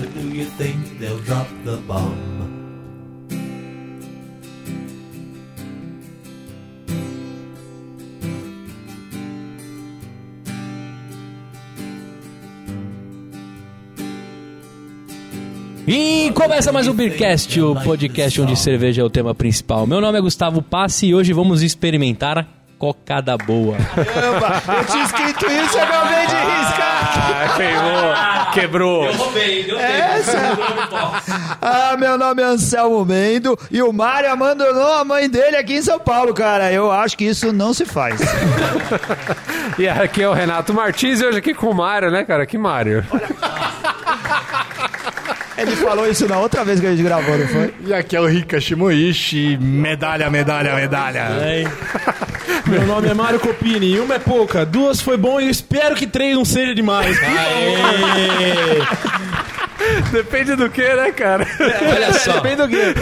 Mother, do you think they'll drop the bomb? E começa mais um Beercast, o podcast onde cerveja é o tema principal. Meu nome é Gustavo Passi e hoje vamos experimentar cocada boa. Caramba, eu tinha escrito isso e acabei de riscar. Ah, queimou, quebrou. roubei, deu Essa? Ah, meu nome é Anselmo Mendo e o Mário abandonou a mãe dele aqui em São Paulo, cara. Eu acho que isso não se faz. E aqui é o Renato Martins e hoje aqui com o Mário, né, cara? Que Mário? Ele falou isso na outra vez que a gente gravou, não foi? E aqui é o Rika Shimoishi, medalha, medalha, medalha. Meu nome é Mário Copini e uma é pouca, duas foi bom e eu espero que três não seja demais. Depende do que, né, cara? Olha só, Depende do quê?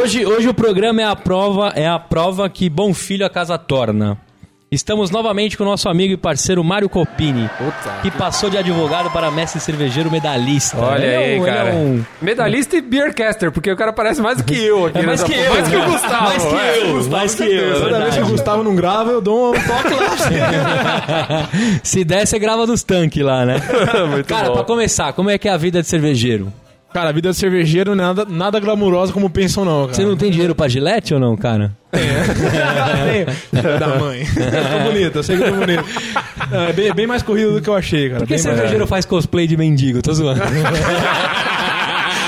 hoje, hoje o programa é a prova, é a prova que bom filho a casa torna. Estamos novamente com o nosso amigo e parceiro Mário Copini, que passou de advogado para mestre cervejeiro medalhista. Olha Ele é aí, um- ele é cara. um- Medalhista e beercaster, porque o cara parece mais do que eu aqui. É mais nessa que eu, mais que né? o Gustavo. Mais que é. eu, mais que eu. é Toda vez que o Gustavo não grava, eu dou um toque lá. Se der, você grava dos tanques lá, né? Muito Cara, bom. pra começar, como é que é a vida de cervejeiro? Cara, a vida de cervejeiro não é nada, nada glamurosa como pensam, não, cara. Você não tem dinheiro pra gilete ou não, cara? Filha da mãe. Eu tô bonito, eu sei que eu tô bonito. Não, É bem, bem mais corrido do que eu achei, cara. Por que Bem mais- cervejeiro faz cosplay de mendigo? Tô zoando.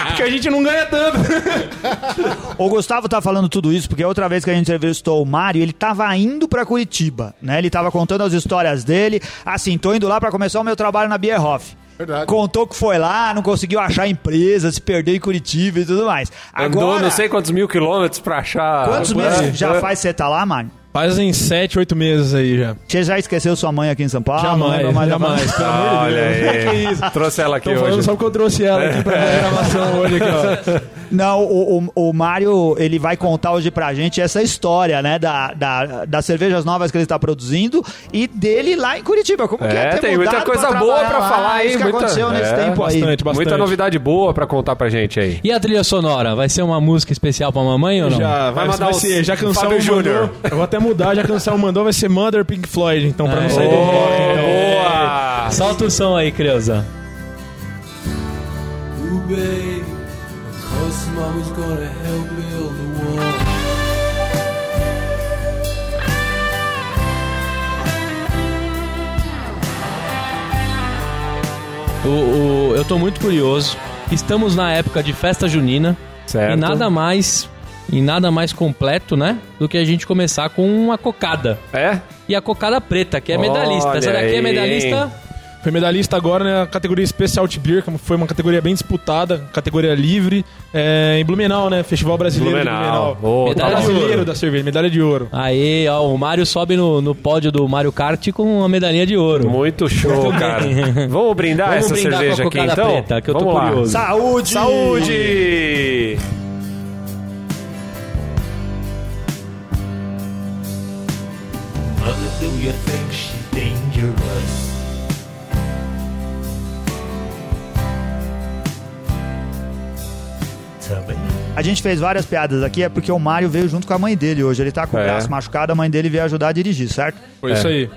Porque a gente não ganha tanto. O Gustavo tá falando tudo isso porque a outra vez que a gente entrevistou o Mário, ele tava indo pra Curitiba, né? Ele tava contando as histórias dele. Assim, tô indo lá pra começar o meu trabalho na Bierhoff. Verdade. Contou que foi lá, não conseguiu achar empresa, se perdeu em Curitiba e tudo mais. Andou Agora, não sei quantos mil quilômetros pra achar... quantos É. meses já faz que você tá lá, Mário? Fazem sete, oito meses aí já. Você já esqueceu sua mãe aqui em São Paulo? Jamais, mais jamais. De Olha aí. que isso? Trouxe ela aqui Tô falando hoje. só porque eu trouxe ela aqui pra a gravação hoje aqui, ó. Não, o, o, o Mário, ele vai contar hoje pra gente essa história, né, da, da, das cervejas novas que ele está produzindo e dele lá em Curitiba. Como que é É, tem muita coisa pra boa pra falar aí. Isso que muita- aconteceu nesse é, tempo aí. Bastante, bastante. Muita novidade boa pra contar pra gente aí. E a trilha sonora? Vai ser uma música especial pra mamãe ou não? Já, vai, Vai mandar vai ser, já que o Júnior. eu vou até mudar, já que o mandou, vai ser Mother Pink Floyd, então, pra É. não sair do rock, então. Boa! Solta o som aí, Creuza. Ooh, mama's gonna help build the wall. O, o- eu tô muito curioso. Estamos na época de festa junina. Certo. E nada mais. E nada mais completo, né? Do que a gente começar com uma cocada. É? E a cocada preta, que é Olha medalhista. Essa daqui é aí, medalhista. Foi medalhista agora na categoria Specialty Beer, que foi uma categoria bem disputada, categoria livre, é, em Blumenau, né? Festival Brasileiro Blumenau. de Blumenau. Ô, Medalha tá. Brasileiro da cerveja, medalha de ouro. Aí, ó, o Mário sobe no, no pódio do Mario Kart com uma medalhinha de ouro. Muito show, cara. Vamos brindar Vamos essa brindar com a cerveja aqui, então? preta, que eu tô Vamos lá. curioso. Saúde! Saúde! Mother, do you think she's dangerous? A gente fez várias piadas aqui, é porque o Mário veio junto com a mãe dele hoje. Ele tá com o É. braço machucado, a mãe dele veio ajudar a dirigir, certo? Foi isso aí.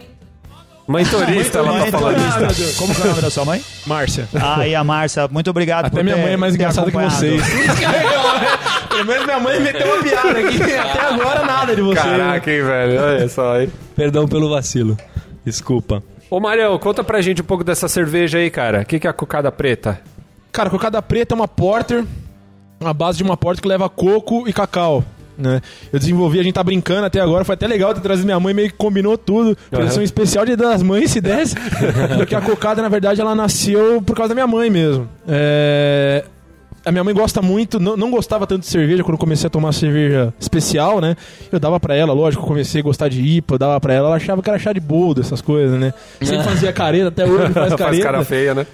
Mãe turista, ela tá Mãe falando. Como que é o nome da sua mãe? Márcia. Ah, e a Márcia, muito obrigado Até por minha ter- mãe é mais ter engraçada que acompanhado. vocês. Pelo menos minha mãe meteu uma piada aqui. Até agora nada de vocês. Caraca, hein, velho? Olha só aí. Perdão pelo vacilo. Desculpa. Ô, Marião, conta pra gente um pouco dessa cerveja aí, cara. O que, que é a cocada preta? Cara, cocada preta é uma porter, a base de uma porter que leva coco e cacau. Né? Eu desenvolvi, a gente tá brincando até agora, foi até legal ter trazido minha mãe, meio que combinou tudo. Produção especial de das mães, se desse. Porque a cocada, na verdade, ela nasceu por causa da minha mãe mesmo. É, A minha mãe gosta muito, não, não gostava tanto de cerveja quando comecei a tomar cerveja especial, né? Eu dava pra ela, lógico, comecei a gostar de IPA, eu dava pra ela, ela achava que era chá de boldo, essas coisas, né? Sempre fazia careta, até hoje faz Faz careta. cara feia, né?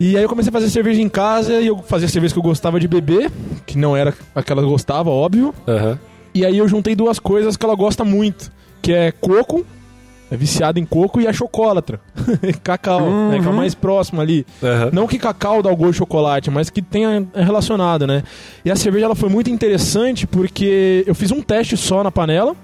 E aí eu comecei a fazer cerveja em casa e eu fazia cerveja que eu gostava de beber, que não era a que ela gostava, óbvio. Aham. E aí eu juntei duas coisas que ela gosta muito, que é coco é viciada em coco e é chocolatra. cacau, né, que é o mais próximo ali. Aham. Não que cacau dá o gosto de chocolate, mas que tenha é relacionado, né? E a cerveja ela foi muito interessante porque eu fiz um teste só na panela.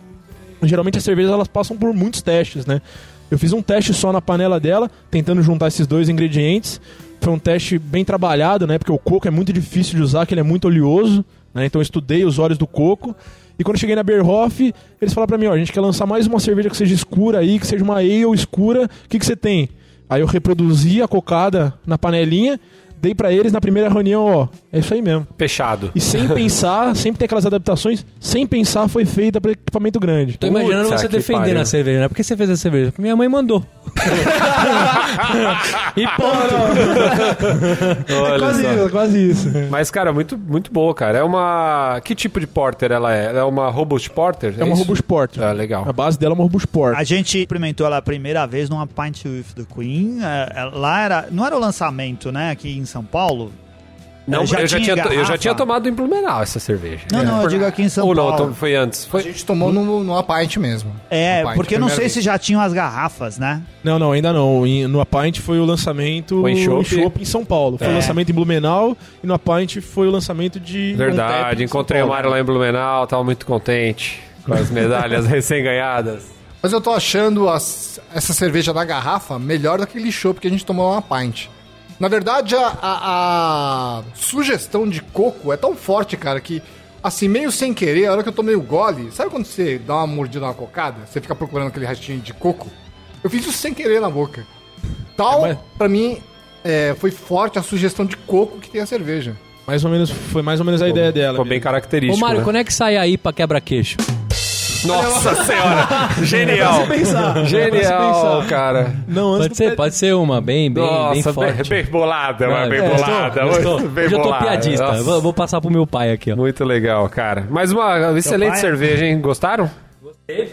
Geralmente as cervejas elas passam por muitos testes, né? Eu fiz um teste só na panela dela, tentando juntar esses dois ingredientes. Foi um teste bem trabalhado, né? Porque o coco é muito difícil de usar, que ele é muito oleoso, né? Então eu estudei os óleos do coco. E quando eu cheguei na Berhoff, eles falaram pra mim, ó, a gente quer lançar mais uma cerveja que seja escura aí, que seja uma ale escura. O que que você tem? Aí eu reproduzi a cocada na panelinha, dei pra eles na primeira reunião, ó, é isso aí mesmo. Fechado. E sem pensar, sempre tem aquelas adaptações, sem pensar foi feita para equipamento grande. Tô imaginando você defendendo a cerveja, né? Por que você fez a cerveja? Porque minha mãe mandou. e ponto. Olha quase só. isso, quase isso. Mas, cara, muito, muito boa, cara. É uma. Que tipo de porter ela é? Ela é uma Robust Porter? É uma isso? Robust Porter. Ah, legal. A base dela é uma Robust Porter. A gente experimentou ela a primeira vez numa Pint with the Queen. é, é, Lá era. Não era o lançamento, né? Aqui em São Paulo. Não, Já eu, já tinha eu já tinha tomado em Blumenau essa cerveja. Não, não, eu digo aqui em São Ou não, Paulo. então foi antes. A Foi... gente tomou no, no Pint mesmo. É, No Pint, porque eu não sei primeira se vez. já tinham as garrafas, né? Não, não, ainda não. No Apint foi o lançamento Foi em? Chopp em São Paulo. Foi o É. lançamento em Blumenau e no Apint foi o lançamento de Verdade, encontrei o. Mário lá em Blumenau, tava muito contente com as medalhas recém-ganhadas. Mas eu tô achando as- essa cerveja da garrafa melhor daquele chopp que a gente tomou uma pint. Na verdade, a, a- a sugestão de coco é tão forte, cara, que assim, meio sem querer, a hora que eu tomei o gole, sabe quando você dá uma mordida na cocada? Você fica procurando aquele restinho de coco? Eu fiz isso sem querer na boca. Tal, É, mas- pra mim, é, foi forte a sugestão de coco que tem a cerveja. Mais ou menos, foi mais ou menos a ideia dela. Ficou bem mesmo. característico. Ô, Mário, né? quando é que sai aí pra quebra-queixo? Nossa senhora! Genial! pensar. Genial, pensar. cara! Não, antes Pode do ser, pode ser uma, bem, bem, bem Nossa, bem, forte. bem bolada, mas Não, bem gostou, bolada. gostou. muito bem Hoje eu tô bolada. piadista. Nossa, Vou, vou passar pro meu pai aqui, ó. Muito legal, cara. Mais uma excelente pai é- cerveja, hein? Gostaram?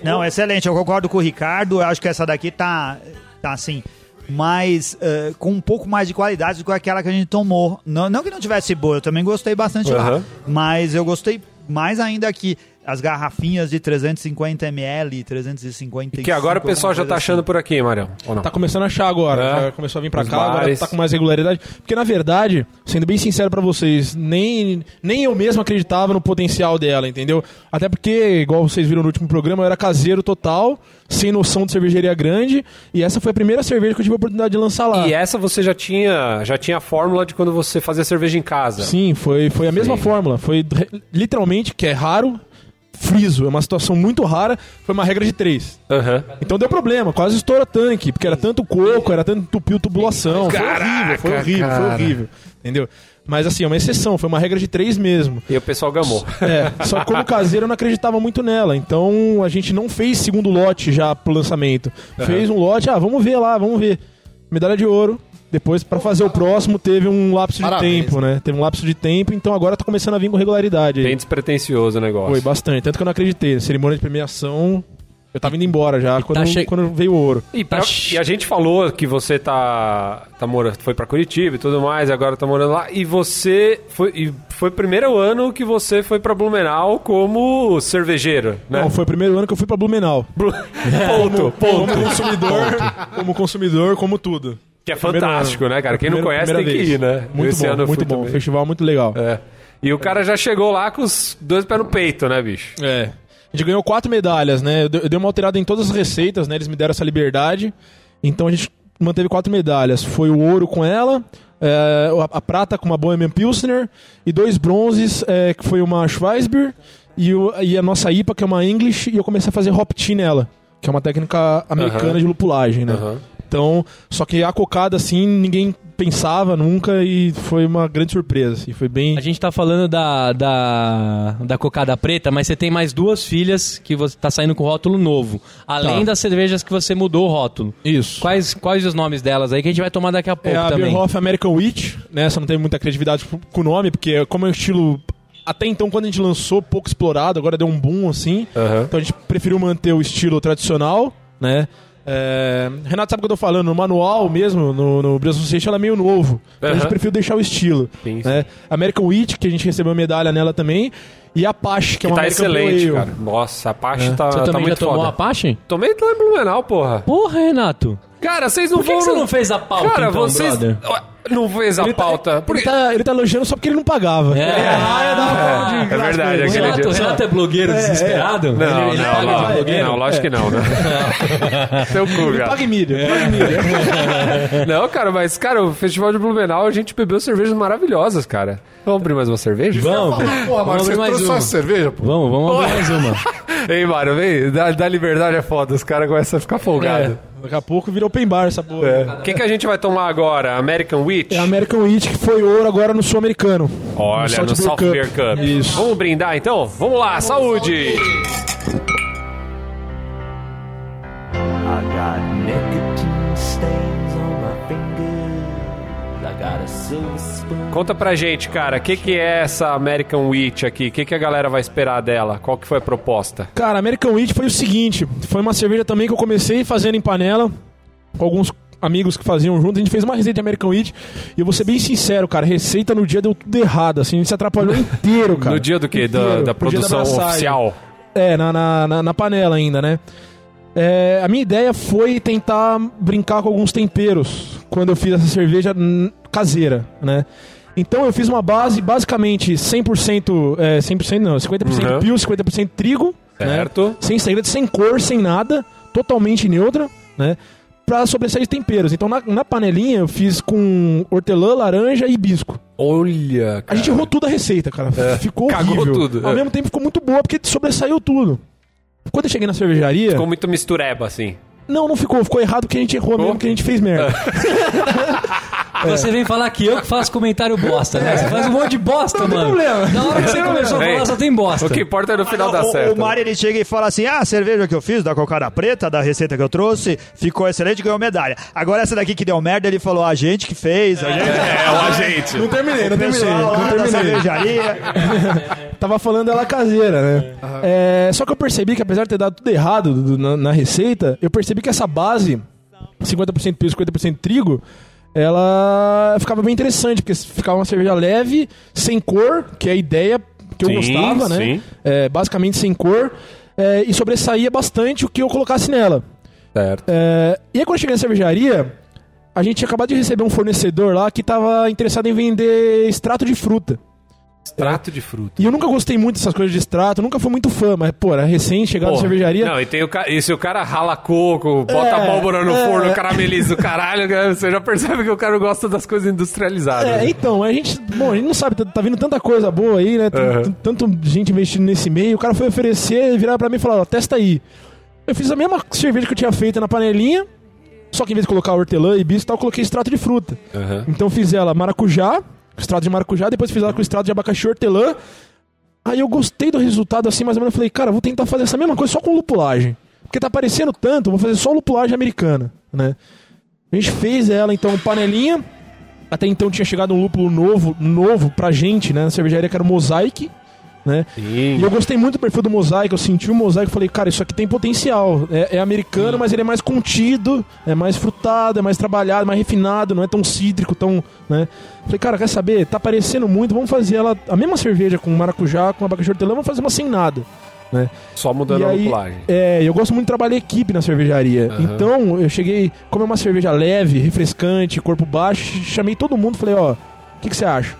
Não, excelente. Eu concordo com o Ricardo. Eu acho que essa daqui tá, tá assim, mais. eh, com um pouco mais de qualidade do que aquela que a gente tomou. Não, não que não tivesse boa, eu também gostei bastante lá. Aham. Mas eu gostei mais ainda aqui. As garrafinhas de 350ml, 350 Que agora o pessoal já tá achando por aqui, Marião. Ou não? Tá começando a achar agora. É. Já começou a vir pra Os cá, agora bares. tá com mais regularidade. Porque, na verdade, sendo bem sincero pra vocês, nem, nem eu mesmo acreditava no potencial dela, entendeu? Até porque, igual vocês viram no último programa, eu era caseiro total, sem noção de cervejaria grande. E essa foi a primeira cerveja que eu tive a oportunidade de lançar lá. E essa você já tinha, já tinha a fórmula de quando você fazia cerveja em casa. Sim, foi, foi a mesma Sim. fórmula. Foi literalmente, que é raro, friso. É uma situação muito rara. Foi uma regra de três. Aham. Então deu problema, quase estoura tanque, porque era tanto coco, era tanto tupiu tubulação. Foi horrível, foi Caraca, horrível, foi cara. horrível. Entendeu? Mas assim, é uma exceção, foi uma regra de três mesmo. E o pessoal gamou. É, só que como caseiro eu não acreditava muito nela. Então a gente não fez segundo lote já pro lançamento. Fez um lote, ah, vamos ver lá, vamos ver. Medalha de ouro. Depois, pra fazer o próximo, teve um lapso de Parabéns. tempo, né? Teve um lapso de tempo, então agora tá começando a vir com regularidade. Bem despretensioso o negócio. Foi bastante. Tanto que eu não acreditei. Cerimônia de premiação, eu tava indo embora já quando, tá che- quando veio o ouro. E, pra- Tá e a gente falou que você tá, tá morando, foi pra Curitiba e tudo mais, e agora tá morando lá. E você foi, e foi o primeiro ano que você foi pra Blumenau como cervejeiro, né? Não, foi o primeiro ano que eu fui pra Blumenau. Blu- ponto, ponto. Como consumidor, como consumidor, como tudo. Que é fantástico, né, cara? Quem não conhece tem que primeira ir, vez. né? Muito Esse bom, muito bom. também. Festival muito legal. É. E o cara já chegou lá com os dois pés no peito, né, bicho? É. A gente ganhou quatro medalhas, né? Eu dei uma alterada em todas as receitas, né? Eles me deram essa liberdade. Então a gente manteve quatro medalhas. Foi o ouro com ela, é, a, a prata com uma Bohemian Pilsner e dois bronzes, é, que foi uma Schweizbier e, o- e a nossa IPA, que é uma English, e eu comecei a fazer hop tea nela, que é uma técnica americana de lupulagem, né? Então, só que a cocada, assim, ninguém pensava nunca e foi uma grande surpresa. Assim, foi bem... A gente tá falando da, da, da cocada preta, mas você tem mais duas filhas que você tá saindo com rótulo novo. Além Tá. das cervejas que você mudou o rótulo. Isso. Quais, quais os nomes delas aí que a gente vai tomar daqui a pouco É a também? Beerhoff American Witch, né? Essa não teve muita criatividade com o nome, porque como é um estilo... Até então, quando a gente lançou, pouco explorado, agora deu um boom, assim. Aham. Então a gente preferiu manter o estilo tradicional, né? É, Renato sabe o que eu tô falando, no manual mesmo, no, no Brasil Association, ela é meio novo. Então A gente preferiu deixar o estilo. Sim, sim. né? American Wheat, que a gente recebeu medalha nela também. E a Apache, que é Que uma tá American excelente, cara. Nossa, a Apache tá, Você tá também já tomou foda. Apache? Tomei lá em Blumenau, porra. Porra, Renato. Cara, vocês não Por que, vão... você não fez a pauta, Cara, então, vocês... brother? Não fez a Ele tá- pauta. Ele Porque... tá, ele tá elogiando só porque ele não pagava. É. Ah, de É graça verdade, ele. O aquele Renato, dia- o Renato é blogueiro desesperado? Não, ele, ele não, não, blogueiro? não, lógico que não, né? Teu cu, Ele cara. paga em mídia. paga em mídia. Não, cara, mas, cara, o Festival de Blumenau, a gente bebeu cervejas maravilhosas, cara. Vamos abrir mais uma cerveja? Vamos, Porra, vamos você mais trouxe só uma. essa cerveja, pô? Vamos, vamos abrir mais uma. Ei, Mário, vem, da, da liberdade é foda, os caras começam a ficar É, folgados. daqui a pouco virou open bar essa porra. O que, que a gente vai tomar agora? American Witch? É a American Wheat que foi ouro agora no Sul-Americano. Olha, no South Cup. Beer Cup. Isso. Vamos brindar então? Vamos lá, saúde! I got nicotine Conta pra gente, cara, o que, que é essa American Witch aqui? O que, que a galera vai esperar dela? Qual que foi a proposta? Cara, American Wheat foi o seguinte: foi uma cerveja também que eu comecei fazendo em panela com alguns amigos que faziam junto. A gente fez uma receita de American Wheat e eu vou ser bem sincero, cara. A receita no dia deu tudo errado, assim. A gente se atrapalhou inteiro, cara. no dia do quê? Da, da produção braçagem. oficial? É, na, na, na- panela ainda, né? É, a minha ideia foi tentar brincar com alguns temperos quando eu fiz essa cerveja caseira, né? Então eu fiz uma base basicamente 100%, é, 100% não, 50% Uhum. pio, 50% trigo, né? Certo. Sem segredo, sem cor, sem nada, totalmente neutra, né? Pra sobressair os temperos. Então na, na panelinha eu fiz com hortelã, laranja e hibisco. Olha, A cara. gente errou tudo a receita, cara. Ficou cagou horrível. tudo, Ao é. mesmo tempo ficou muito boa porque sobressaiu tudo. Quando eu cheguei na cervejaria. Ficou muito mistureba, assim. Não, não ficou. Ficou errado porque a gente errou mesmo, porque a gente fez merda. Você vem falar que eu que faço comentário bosta, né? Você faz um monte de bosta, mano. problema. Na hora que você começou a falar, só tem bosta. O que importa é no final Não, dar o, certo. o Mário ele chega e fala assim: ah, a cerveja que eu fiz da cocada preta, da receita que eu trouxe, ficou excelente, ganhou medalha. Agora essa daqui que deu merda, ele falou: a gente que fez, a gente. É, o agente. não terminei, não terminei. Não da terminei. cervejaria. Tava falando ela caseira, né? É, só que eu percebi que apesar de ter dado tudo errado do- na, na receita, eu percebi que essa base, 50% piso, 50% trigo, ela ficava bem interessante, porque ficava uma cerveja leve, sem cor, que é a ideia que eu Sim, gostava, né? sim. É, basicamente sem cor, é, e sobressaía bastante o que eu colocasse nela. Certo. É, e aí quando eu cheguei na cervejaria, a gente tinha acabado de receber um fornecedor lá que estava interessado em vender extrato de fruta. Extrato de fruta. E eu nunca gostei muito dessas coisas de extrato, nunca fui muito fã, mas, pô, era recém chegado na cervejaria. Não, e, tem o ca... e se o cara rala coco, bota É, abóbora no é. forno, carameliza o caralho, cara, você já percebe que o cara gosta das coisas industrializadas. É, né? então, a gente, bom, a gente não sabe, tá, tá vindo tanta coisa boa aí, né? Uhum. Tanto gente investindo nesse meio. O cara foi oferecer, virar pra mim e falar, ó, testa aí. Eu fiz a mesma cerveja que eu tinha feito na panelinha, só que em vez de colocar hortelã e bisco tal, eu coloquei extrato de fruta. Aham. Então eu fiz ela maracujá, extrato de maracujá, depois fiz ela com extrato de abacaxi hortelã. Aí eu gostei do resultado assim, mais ou menos. Eu falei, cara, vou tentar fazer essa mesma coisa só com lupulagem. Porque tá aparecendo tanto, vou fazer só lupulagem americana, né? A gente fez ela, então, panelinha. Até então tinha chegado um lúpulo novo, novo pra gente, né? Na cervejaria que era o Mosaic, né? Sim. E eu gostei muito do perfil do Mosaic, eu senti o Mosaic e falei, cara, isso aqui tem potencial. É, é americano, mas ele é mais contido, é mais frutado, é mais trabalhado, mais refinado, não é tão cítrico, tão. né? Falei, cara, quer saber? Tá parecendo muito, vamos fazer ela, a mesma cerveja com maracujá, com abacaxi hortelã, vamos fazer uma sem nada. Né? Só mudando E a aí, lupulagem. É, eu gosto muito de trabalhar equipe na cervejaria. Então, eu cheguei, como é uma cerveja leve, refrescante, corpo baixo, chamei todo mundo, falei, ó, o que, que você acha?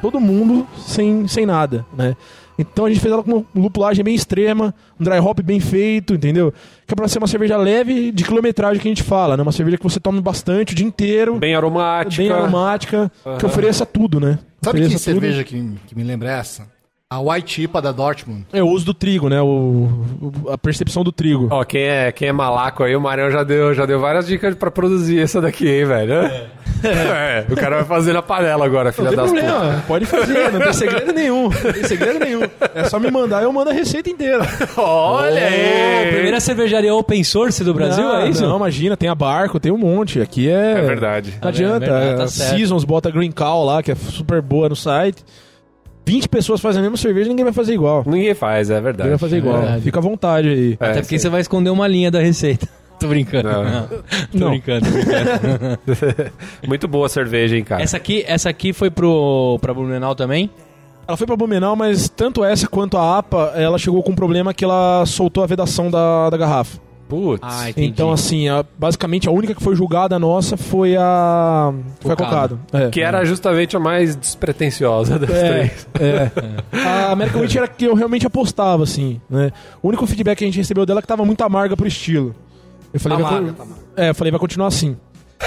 Todo mundo sem, sem nada, né? Então a gente fez ela com uma lupulagem bem extrema, um dry hop bem feito, entendeu? Que é pra ser uma cerveja leve de quilometragem que a gente fala, né? Uma cerveja que você tome bastante o dia inteiro, Bem aromática. bem aromática, que ofereça tudo, né? Sabe que Ofereça tudo. cerveja que, que me lembra essa? A White IPA da Dortmund. É o uso do trigo, né? O, o- a percepção do trigo. Ó, quem é, quem é malaco aí, o Marião já deu, já deu várias dicas pra produzir essa daqui, hein, velho? É. o cara vai fazer na panela agora, filha Não tem das putas. problema, pode fazer, não tem segredo nenhum. Não tem segredo nenhum. É só me mandar e eu mando a receita inteira. Olha aí! primeira cervejaria open source do Brasil, não, é isso? Não, imagina, tem a barco, tem um monte. Aqui é. É verdade. Não adianta. É verdade, tá a certo. Seasons bota Green Cow lá, que é super boa no site. 20 pessoas fazem a mesma cerveja, ninguém vai fazer igual. Ninguém faz, é verdade. Ninguém vai fazer igual. verdade. Fica à vontade aí. É, Até porque sim. você vai esconder uma linha da receita. Tô brincando. Não. Tô Não. brincando, tô brincando. Muito boa a cerveja, hein, cara. essa aqui, essa aqui foi pro, pra Blumenau também? Ela foi pra Blumenau, mas tanto essa quanto a APA, ela chegou com um problema que ela soltou a vedação da, da garrafa. Putz. Ah. Então, assim, a- basicamente a única que foi julgada nossa foi a. Foi a Cocado. É. que era justamente a mais despretensiosa das É, três. é. A American Witch era que eu realmente apostava, assim, né? O único feedback que a gente recebeu dela é que tava muito amarga pro estilo. Eu falei, vai, Amarga, tá amarga. é, eu falei, vai continuar assim.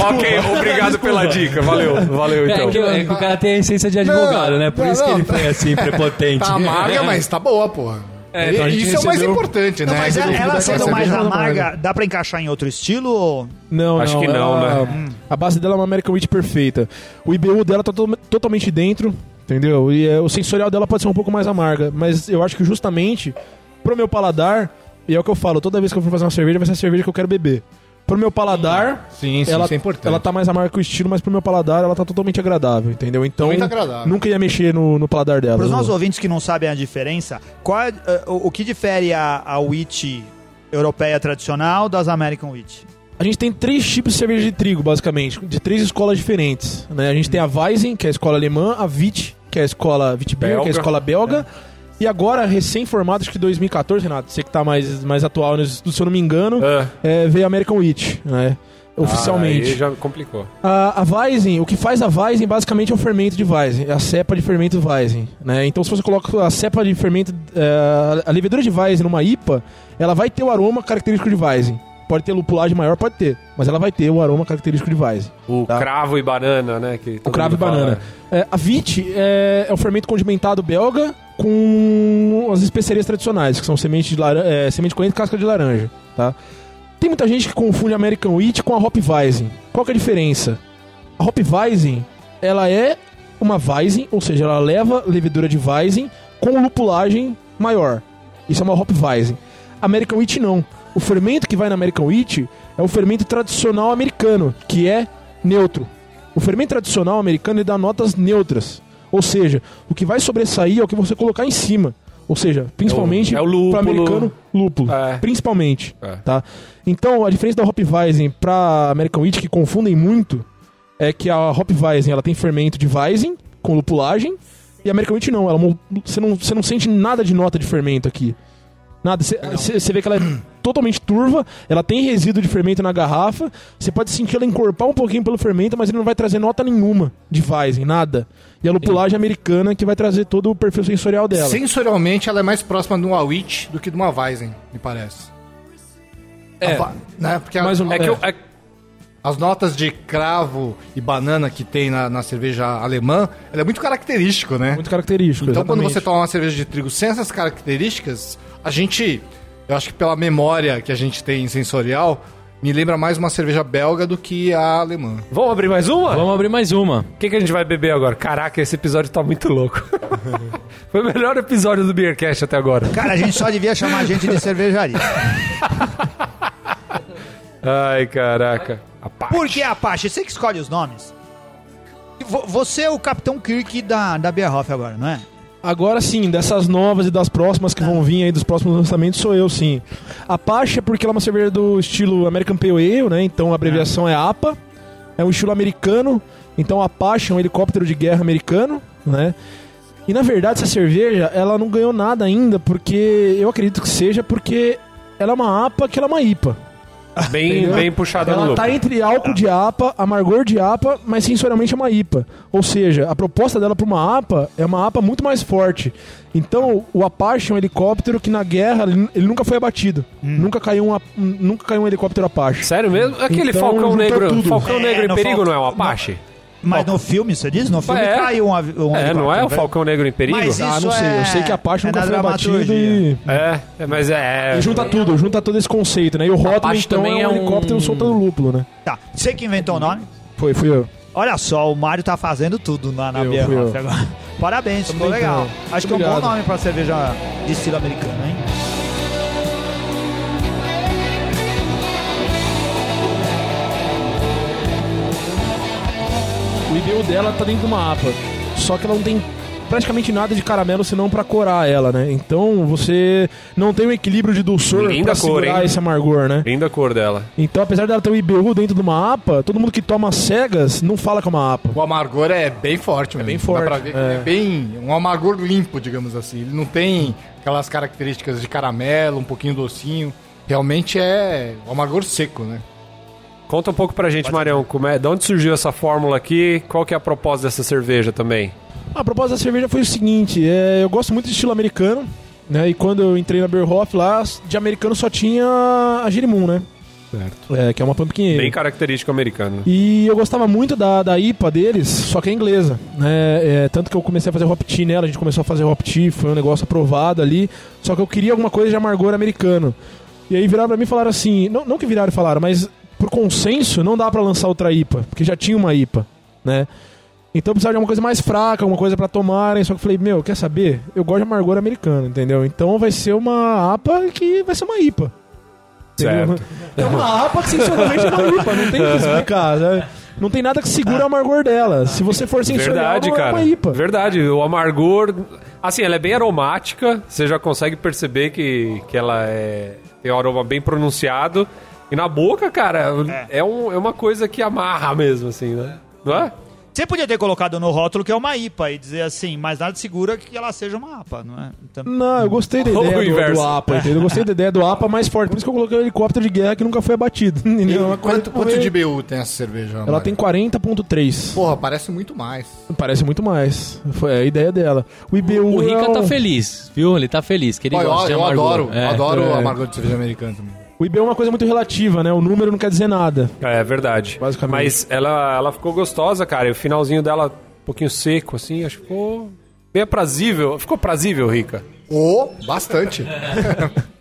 ok, obrigado pela dica. Valeu, valeu É, então. que, é que o cara tem a essência de advogado, Não, né? Por não, isso que não, ele tá- foi assim, prepotente. Tá amarga, mas tá boa, porra. É, então Isso é o mais recebeu- importante, né? Não, mas Esse ela, sendo mais é amarga, amarga. dá pra encaixar em outro estilo? ou- Não, Acho não, que não, ela- né? A base dela é uma American Witch perfeita. O IBU dela tá to- totalmente dentro, entendeu? E é, o sensorial dela pode ser um pouco mais amarga, mas eu acho que justamente pro meu paladar, e é o que eu falo, toda vez que eu for fazer uma cerveja, vai ser a cerveja que eu quero beber. Pro meu paladar, Sim, sim, ela, isso é importante. ela tá mais amarga que o estilo, mas pro meu paladar ela tá totalmente agradável, entendeu? Então, Muito agradável. nunca ia mexer no, no paladar dela. Para os nossos ouvintes que não sabem a diferença, qual é, eh, o, o que difere a, a wheat europeia tradicional das American wheat? A gente tem três tipos de cerveja de trigo, basicamente, de três escolas diferentes. Né? A gente tem a Weizen, que é a escola alemã, a Wit, que é a escola Witbier, que é a escola belga. E agora, recém-formado, acho que 2014, Renato, você que tá mais, mais atual nisso, se eu não me engano, Ah, é, veio a American Wheat, né? Oficialmente. Aí já complicou. A, a Weizen, o que faz a Weizen basicamente é o fermento de Weizen, é a cepa de fermento Weizen, né? Então se você coloca a cepa de fermento, é, a levedura de Weizen numa IPA, ela vai ter o aroma característico de Weizen. Pode ter lupulagem maior, pode ter, mas ela vai ter o aroma característico de Weizen. O Tá. cravo e banana, né? Que O cravo e banana. É, a Vit é, é o fermento condimentado belga com as especiarias tradicionais, que são semente de, laran é, semente de coentro e casca de laranja, tá? Tem muita gente que confunde American Wheat com a Hop Weizen. Qual que é a diferença? A Hop Weizen, ela é uma Weizen, ou seja, ela leva levedura de Weizen com lupulagem maior. Isso é uma Hop Weizen. American Wheat não. O fermento que vai na American Wheat é o fermento tradicional americano, que é neutro. O fermento tradicional americano ele dá notas neutras. Ou seja, o que vai sobressair é o que você colocar em cima. Ou seja, principalmente é o lúpulo. para americano, lúpulo. É. Principalmente. É. Tá? Então, a diferença da Hopweizen para American Wheat, que confundem muito, é que a Hopweizen ela tem fermento de Weizen, com lupulagem, e a American Wheat não. Ela, você não. Você não sente nada de nota de fermento aqui. Nada. Você vê que ela é totalmente turva, ela tem resíduo de fermento na garrafa, você pode sentir ela encorpar um pouquinho pelo fermento, mas ele não vai trazer nota nenhuma de Weizen, nada. E a lupulagem americana que vai trazer todo o perfil sensorial dela. Sensorialmente, ela é mais próxima de uma Witch do que de uma Weizen, me parece. É. A né? Porque a- Mais um- É que eu- é- as notas de cravo e banana que tem na, na cerveja alemã, ela é muito característico, né? Muito característico. Então, quando exatamente. você toma uma cerveja de trigo sem essas características, a gente, eu acho que pela memória que a gente tem sensorial, me lembra mais uma cerveja belga do que a alemã. Vamos abrir mais uma? Vamos abrir mais uma. O que, que a gente vai beber agora? Caraca, esse episódio tá muito louco. Foi o melhor episódio do Beercast até agora. Cara, a gente só devia chamar a gente de cervejaria. Ai, caraca. Apache. Por que Apache? Você que escolhe os nomes. Vo- Você é o Capitão Kirk da, da Beerhoff agora, não é? Agora sim, dessas novas e das próximas que vão vir aí, dos próximos lançamentos, sou eu sim. Apache é porque ela é uma cerveja do estilo American Pale Ale, né? Então a abreviação é APA. É um estilo americano. Então Apache é um helicóptero de guerra americano, né? E na verdade essa cerveja, ela não ganhou nada ainda, porque eu acredito que seja porque ela é uma APA que ela é uma IPA. Bem, Entendeu? bem puxada no Ela louco. tá entre álcool de APA, amargor de APA, mas sensorialmente é uma IPA. Ou seja, a proposta dela para uma APA é uma APA muito mais forte. Então, o Apache é um helicóptero que na guerra ele, nunca foi abatido. Hum. Nunca, caiu um, nunca caiu um helicóptero Apache. Sério mesmo? Aquele Então, Falcão Negro. tudo. Falcão É, Negro em no perigo Fal- não é um Apache? Mas no filme, você diz? No filme É. caiu um, avi- um É, não é o helicóptero, Falcão Negro em perigo? Mas Ah, isso não sei. é- Eu sei que a Apache é nunca foi abatido dramaturgia. e. É, é, mas é. E junta tudo, junta todo esse conceito, né? E o rótulo, Apache então, também é um é um- helicóptero soltando lúpulo, né? Tá, você que inventou o nome? Foi, fui eu. Olha só, o Mário tá fazendo tudo lá na Eu, Beerhoff fui eu. agora. Parabéns, ficou legal. Acho que é um bom Obrigado. nome pra cerveja de estilo americano, hein? O IBU dela tá dentro de uma APA. Só que ela não tem praticamente nada de caramelo senão pra corar ela, né? Então você não tem um equilíbrio de dulçor Linda pra cor, segurar hein? esse amargor, né? Linda a cor dela. Então, apesar dela ter um IBU dentro de uma APA, todo mundo que toma cegas não fala que é uma APA. O amargor é bem forte, mesmo. bem Dá forte, pra ver que é. é bem um amargor limpo, digamos assim. Ele não tem aquelas características de caramelo, um pouquinho docinho. Realmente é um amargor seco, né? Conta um pouco pra gente, Marião, como é, de onde surgiu essa fórmula aqui? Qual que é a proposta dessa cerveja também? A proposta da cerveja foi o seguinte: é, eu gosto muito de estilo americano, né? E quando eu entrei na Beerhoff lá, de americano só tinha a Jerimum, né? Certo. É, que é uma pumpkin. Bem característico americano. E eu gostava muito da, da IPA deles, só que é inglesa. Né? É, tanto que eu comecei a fazer hop tea nela, a gente começou a fazer hop tea, foi um negócio aprovado ali. Só que eu queria alguma coisa de amargor americano. E aí viraram pra mim e falaram assim: não, não que viraram e falaram, mas por consenso não dá pra lançar outra IPA, porque já tinha uma IPA, né? Então eu precisava de alguma coisa mais fraca, alguma coisa pra tomarem. Só que eu falei, meu, quer saber? Eu gosto de amargor americano, entendeu? Então vai ser uma APA que vai ser uma IPA. Entendeu? Certo. É uma APA que sensivelmente é uma IPA, não tem o que explicar. né? Não tem nada que segura o amargor dela. Se você for sensorial, Verdade, não é cara. uma IPA. Verdade. O amargor. Assim, ela é bem aromática. Você já consegue perceber que, que ela é, tem um aroma bem pronunciado. E na boca, cara, é, um, é uma coisa que amarra mesmo, assim, né? Não é? Você podia ter colocado no rótulo que é uma IPA e dizer assim, mas nada segura que ela seja uma APA, não é? Então, Não, eu gostei da ideia do, do APA, entendeu? Eu gostei da ideia do APA mais forte. Por isso que eu coloquei o helicóptero de guerra que nunca foi abatido. É Quanto, quanto de BU tem essa cerveja? Ela Mário? tem 40.3. Porra, parece muito mais. Parece muito mais. Foi a ideia dela. O IBU O Rica é tá um- feliz, viu? Ele tá feliz, que ele Pô, eu gosta de eu adoro, É. adoro é. amargor de cerveja americana também. O IBU é uma coisa muito relativa, né? O número não quer dizer nada. É verdade. Basicamente. Mas ela, ela ficou gostosa, cara. E o finalzinho dela, um pouquinho seco, assim, acho que ficou bem aprazível. Ficou aprazível, Rica. Ô, bastante.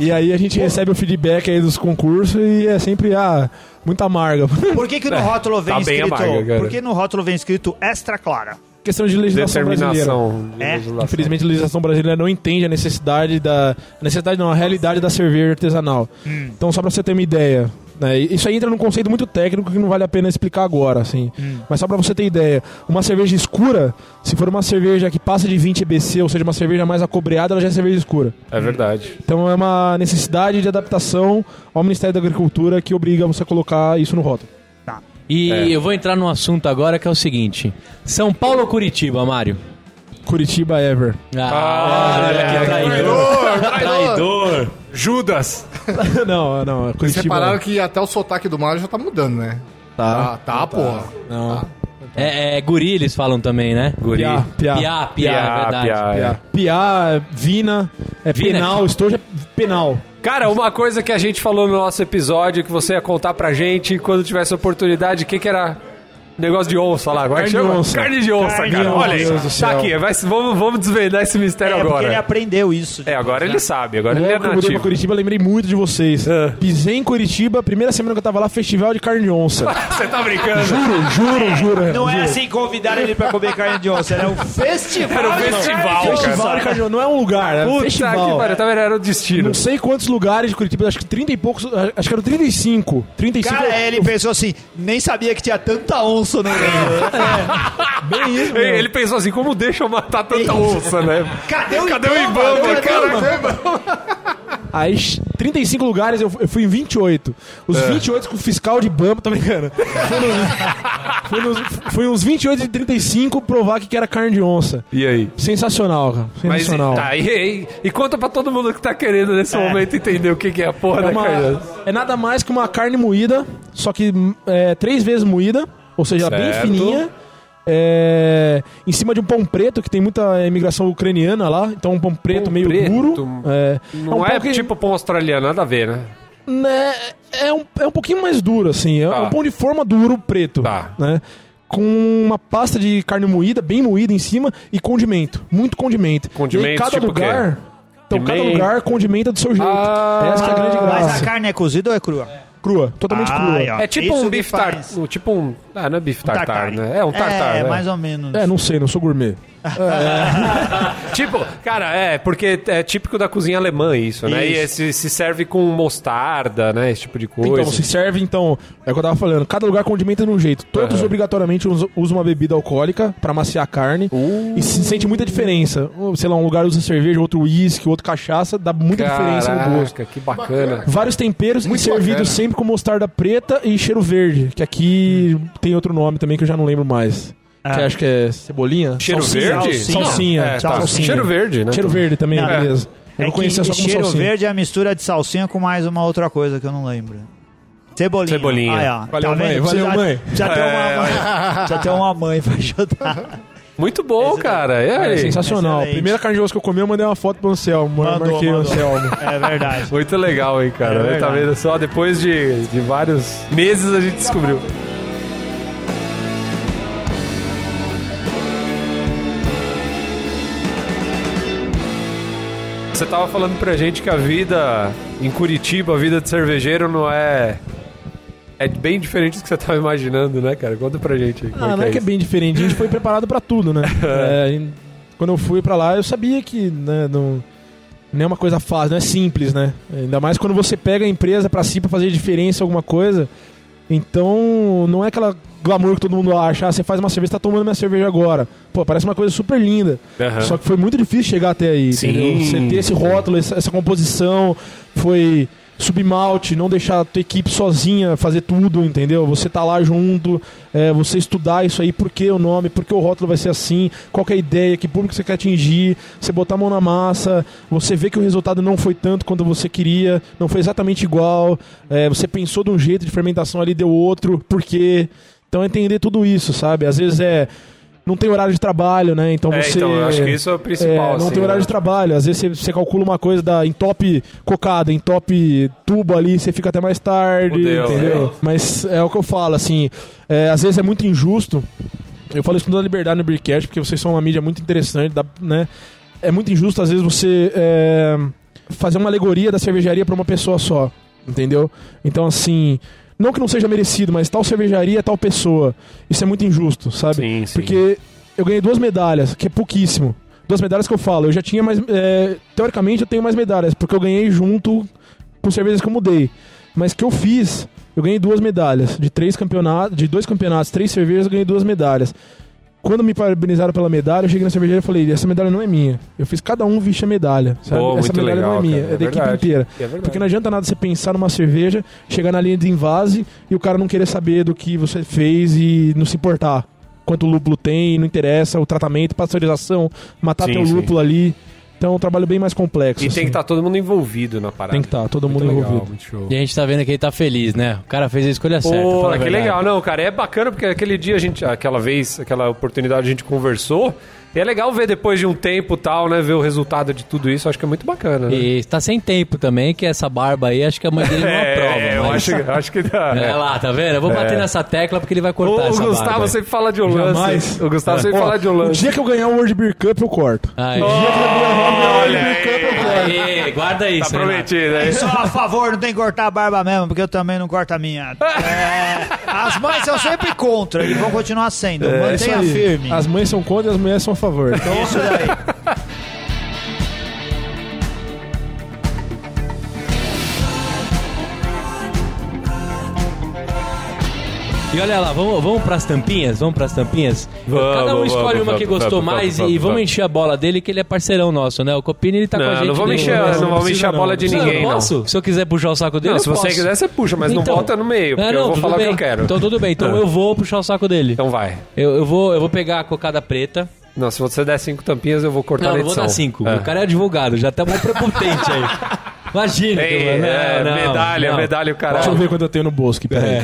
E aí a gente recebe o feedback aí dos concursos e é sempre, ah, muito amarga. por que, que no rótulo vem tá bem escrito. amarga, cara. por que no rótulo vem escrito extra clara? Questão de legislação brasileira. É, legislação. Infelizmente a legislação brasileira não entende a necessidade da. A necessidade não, a realidade da cerveja artesanal. Então, só pra você ter uma ideia. né, isso aí entra num conceito muito técnico que não vale a pena explicar agora, assim. Mas só pra você ter ideia, uma cerveja escura, se for uma cerveja que passa de 20 EBC, ou seja, uma cerveja mais acobreada, ela já é cerveja escura. É verdade. Então é uma necessidade de adaptação ao Ministério da Agricultura que obriga você a colocar isso no rótulo. E É. eu vou entrar num assunto agora que é o seguinte: São Paulo ou Curitiba, Mário? Curitiba Ever. Ah, olha que traidor. Traidor. Judas! não, não, Vocês Curitiba. repararam que até o sotaque do Mário já tá mudando, né? Tá. Tá, tá, porra. Não. É, é guri, eles falam também, né? Guri. Piá, piá. Piá, piá, é Piá, verdade. piá, é. Piá. Piá, Vina, é Vina. penal, estojo é penal. Cara, uma coisa que a gente falou no nosso episódio que você ia contar pra gente quando tivesse oportunidade, o que que era? Negócio de onça lá, agora Carne chama? de onça. Carne de onça, Carne cara. de Olha aí, onça. Deus do tá aqui, vai- vamos, vamos desvendar esse mistério É, porque ele agora. aprendeu isso. É, agora ele sabe, agora ele é Logo que eu mudei pra nativo. Curitiba, eu lembrei muito de vocês. É. Pisei em Curitiba, primeira semana que eu tava lá, festival de carne de onça. Você tá brincando? juro, juro, juro. Não é assim convidar ele pra comer carne de onça, é um festival. Era um festival, de Festival onça. de carne de onça, não é um lugar, é um Puta festival. que pariu, tá vendo? Era o destino. Não sei quantos lugares de Curitiba, acho que 30 e poucos, acho que eram 35. 35 Cara, ele pensou assim, nem sabia que tinha tanta onça no meio. bem isso, Ele, pensou assim, como deixa eu matar tanta onça, né? Cadê o Cadê Ibama? Ibama, Cadê o cara? Aí, 35 lugares, eu, fui em 28. Os 28 com o fiscal de Bamba, tô brincando. Fui, nos, fui uns 28 de 35 provar que era carne de onça. E aí? Sensacional, cara. Mas Sensacional. tá, e, e, e conta pra todo mundo que tá querendo nesse momento entender o que, que é a porra É, da uma- carne. é nada mais que uma carne moída, só que é, três vezes moída, ou seja, bem fininha. é, em cima de um pão preto, que tem muita imigração ucraniana lá, então um pão preto Pão meio preto? duro. É, Não um é, que- tipo pão australiano, nada a ver, né? né, é, um, é um pouquinho mais duro, assim. É Tá. um pão de forma duro, preto. Tá. Né? Com uma pasta de carne moída, bem moída em cima, e condimento. Muito condimento. Condimento, e aí, cada tipo lugar. Então, cada lugar condimenta do seu jeito. Ah. Essa que é a grande Mas graça. a carne é cozida ou é crua? Crua, totalmente Ai, crua. ó. É tipo Isso um bife tartar. Tipo um. Ah, não é bife tartar, tartar. né? É um tartar. É, né? mais ou menos. É, não sei, não sou gourmet. Tipo, cara, é, porque é típico da cozinha alemã isso, né? E Isso. esse, se serve com mostarda, né? Esse tipo de coisa. Então, se serve, então, é o que eu tava falando, cada lugar condimenta de um jeito. Todos Aham. obrigatoriamente usam uma bebida alcoólica pra maciar a carne. E se sente muita diferença. Sei lá, um lugar usa cerveja, outro uísque, outro cachaça, dá muita diferença no gosto. Caraca, que bacana. Vários temperos Muito e servidos sempre com mostarda preta e cheiro verde, que aqui tem outro nome também que eu já não lembro mais. Ah. Que acho que é cebolinha? Cheiro Salsinha. verde? Salsinha. É, tá. Salsinha. Cheiro verde, né? Cheiro verde também, Não, beleza. Eu É não conhecia que só como cheiro salsinha. verde é a mistura de salsinha com mais uma outra coisa que eu não lembro. Cebolinha. Cebolinha. Aí, ó. Valeu, tá mãe. Precisa- Valeu, mãe. Ter É, uma mãe. Precisa ter uma mãe pra ajudar. Muito bom, cara. E É, aí? sensacional. Excelente. Primeira carne de osso que eu comi, eu mandei uma foto pro Anselmo. Mandou, marquei o mandou. Anselmo. É verdade. Muito legal, hein, cara. É tá vendo só? Depois de, de vários meses a gente descobriu. Você tava falando pra gente que a vida em Curitiba, a vida de cervejeiro não é. É bem diferente do que você tava imaginando, né, cara? Conta pra gente aí. Ah, não é que é bem diferente. A gente foi preparado pra tudo, né? É, quando eu fui pra lá, eu sabia que né, não, não é uma coisa fácil, não é simples, né? Ainda mais quando você pega a empresa pra si pra fazer diferença em alguma coisa. Então, não é aquela glamour que todo mundo acha. Ah, você faz uma cerveja, tá tomando minha cerveja agora. Pô, parece uma coisa super linda. Aham. Só que foi muito difícil chegar até aí, Sim. entendeu? Você ter esse rótulo, essa, essa composição, foi submalte, não deixar a tua equipe sozinha fazer tudo, entendeu? Você tá lá junto, é, você estudar isso aí, por que o nome, por que o rótulo vai ser assim, qual que é a ideia, que público você quer atingir, você botar a mão na massa, você vê que o resultado não foi tanto quanto você queria, não foi exatamente igual, é, você pensou de um jeito de fermentação ali, deu outro, por quê? Então entender tudo isso, sabe? Às vezes é não tem horário de trabalho, né? Então É, você. então, eu acho que isso é o principal, É, não assim, tem horário né? de trabalho. Às vezes você, você calcula uma coisa da, em top cocada, em top tubo ali, você fica até mais tarde, Fudeu, entendeu? é. Mas é o que eu falo, assim. é, às vezes é muito injusto. Eu falo isso com toda a liberdade no Beercast, porque vocês são uma mídia muito interessante, dá- né? É muito injusto, às vezes, você é, fazer uma alegoria da cervejaria pra uma pessoa só, entendeu? Então, assim. Não que não seja merecido, mas tal cervejaria é tal pessoa. Isso é muito injusto, sabe? Sim, sim. Porque eu ganhei duas medalhas, que é pouquíssimo. Duas medalhas que eu falo. Eu já tinha mais. é, teoricamente eu tenho mais medalhas, porque eu ganhei junto com cervejas que eu mudei. Mas que eu fiz, eu ganhei duas medalhas. De três campeonatos, de dois campeonatos, três cervejas, eu ganhei duas medalhas. Quando me parabenizaram pela medalha, eu cheguei na cervejaria e falei, essa medalha não é minha. Eu fiz cada um vestir a medalha, sabe? Pô, essa medalha não é legal, minha, cara. é É da equipe inteira. É. Porque não adianta nada você pensar numa cerveja, chegar na linha de invase e o cara não querer saber do que você fez e não se importar. Quanto lúpulo tem, não interessa, o tratamento, pasteurização, matar Sim, teu sim. lúpulo ali. Então é um trabalho bem mais complexo. E tem assim. que estar todo mundo envolvido na parada. Tem que estar todo Muito mundo legal, envolvido. E a gente tá vendo que ele tá feliz, né? O cara fez a escolha certa. Pô, fala a que legal. Não, cara, é bacana porque aquele dia a gente, aquela vez, aquela oportunidade a gente conversou. E é legal ver depois de um tempo tal, né? Ver o resultado de tudo isso. Acho que é muito bacana. Né? E tá sem tempo também, que essa barba aí, acho que a mãe dele não aprova. é, eu mas- acho, acho que dá. É lá, tá vendo? Eu vou bater nessa tecla porque ele vai O, cortar o essa Gustavo barba. sempre fala de um lance. Jamais. O Gustavo sempre Ó, fala de um O lance. dia que eu ganhar o World Beer Cup, eu corto. Aí. Olha aí. Aí, guarda isso. Tá prometido, hein? Só a favor, não tem que cortar a barba mesmo, porque eu também não corto a minha. É, as mães são sempre contra e vão continuar sendo. É Mantenha firme. As mães são contra e as mulheres são a favor. Então, Isso daí. E olha lá, vamos, vamos pras tampinhas? Vamos pras tampinhas? Vamos, Cada um escolhe vamos, uma que vamos, gostou mais e vamos encher a bola dele, que ele é parceirão nosso, né? O Copini, ele tá com a Não, gente. não vamos desde- encher, não, não, não vamos encher a não, bola não de ninguém, não. Posso? Se eu quiser puxar o saco dele, Não, se você posso. quiser, você puxa, mas não Então. bota no meio, porque É, não, eu vou falar bem. o que eu quero. Então tudo bem, então eu vou puxar o saco dele. Então vai. Eu, eu, vou, eu vou pegar a cocada preta. Não, se você der cinco tampinhas, eu vou cortar Não, na não vou edição. dar cinco. É. O cara é advogado, já tá mó prepotente aí. Imagina. que eu é, não, medalha, não. medalha o deixa eu caralho. ver quanto eu tenho no bolso aqui, peraí.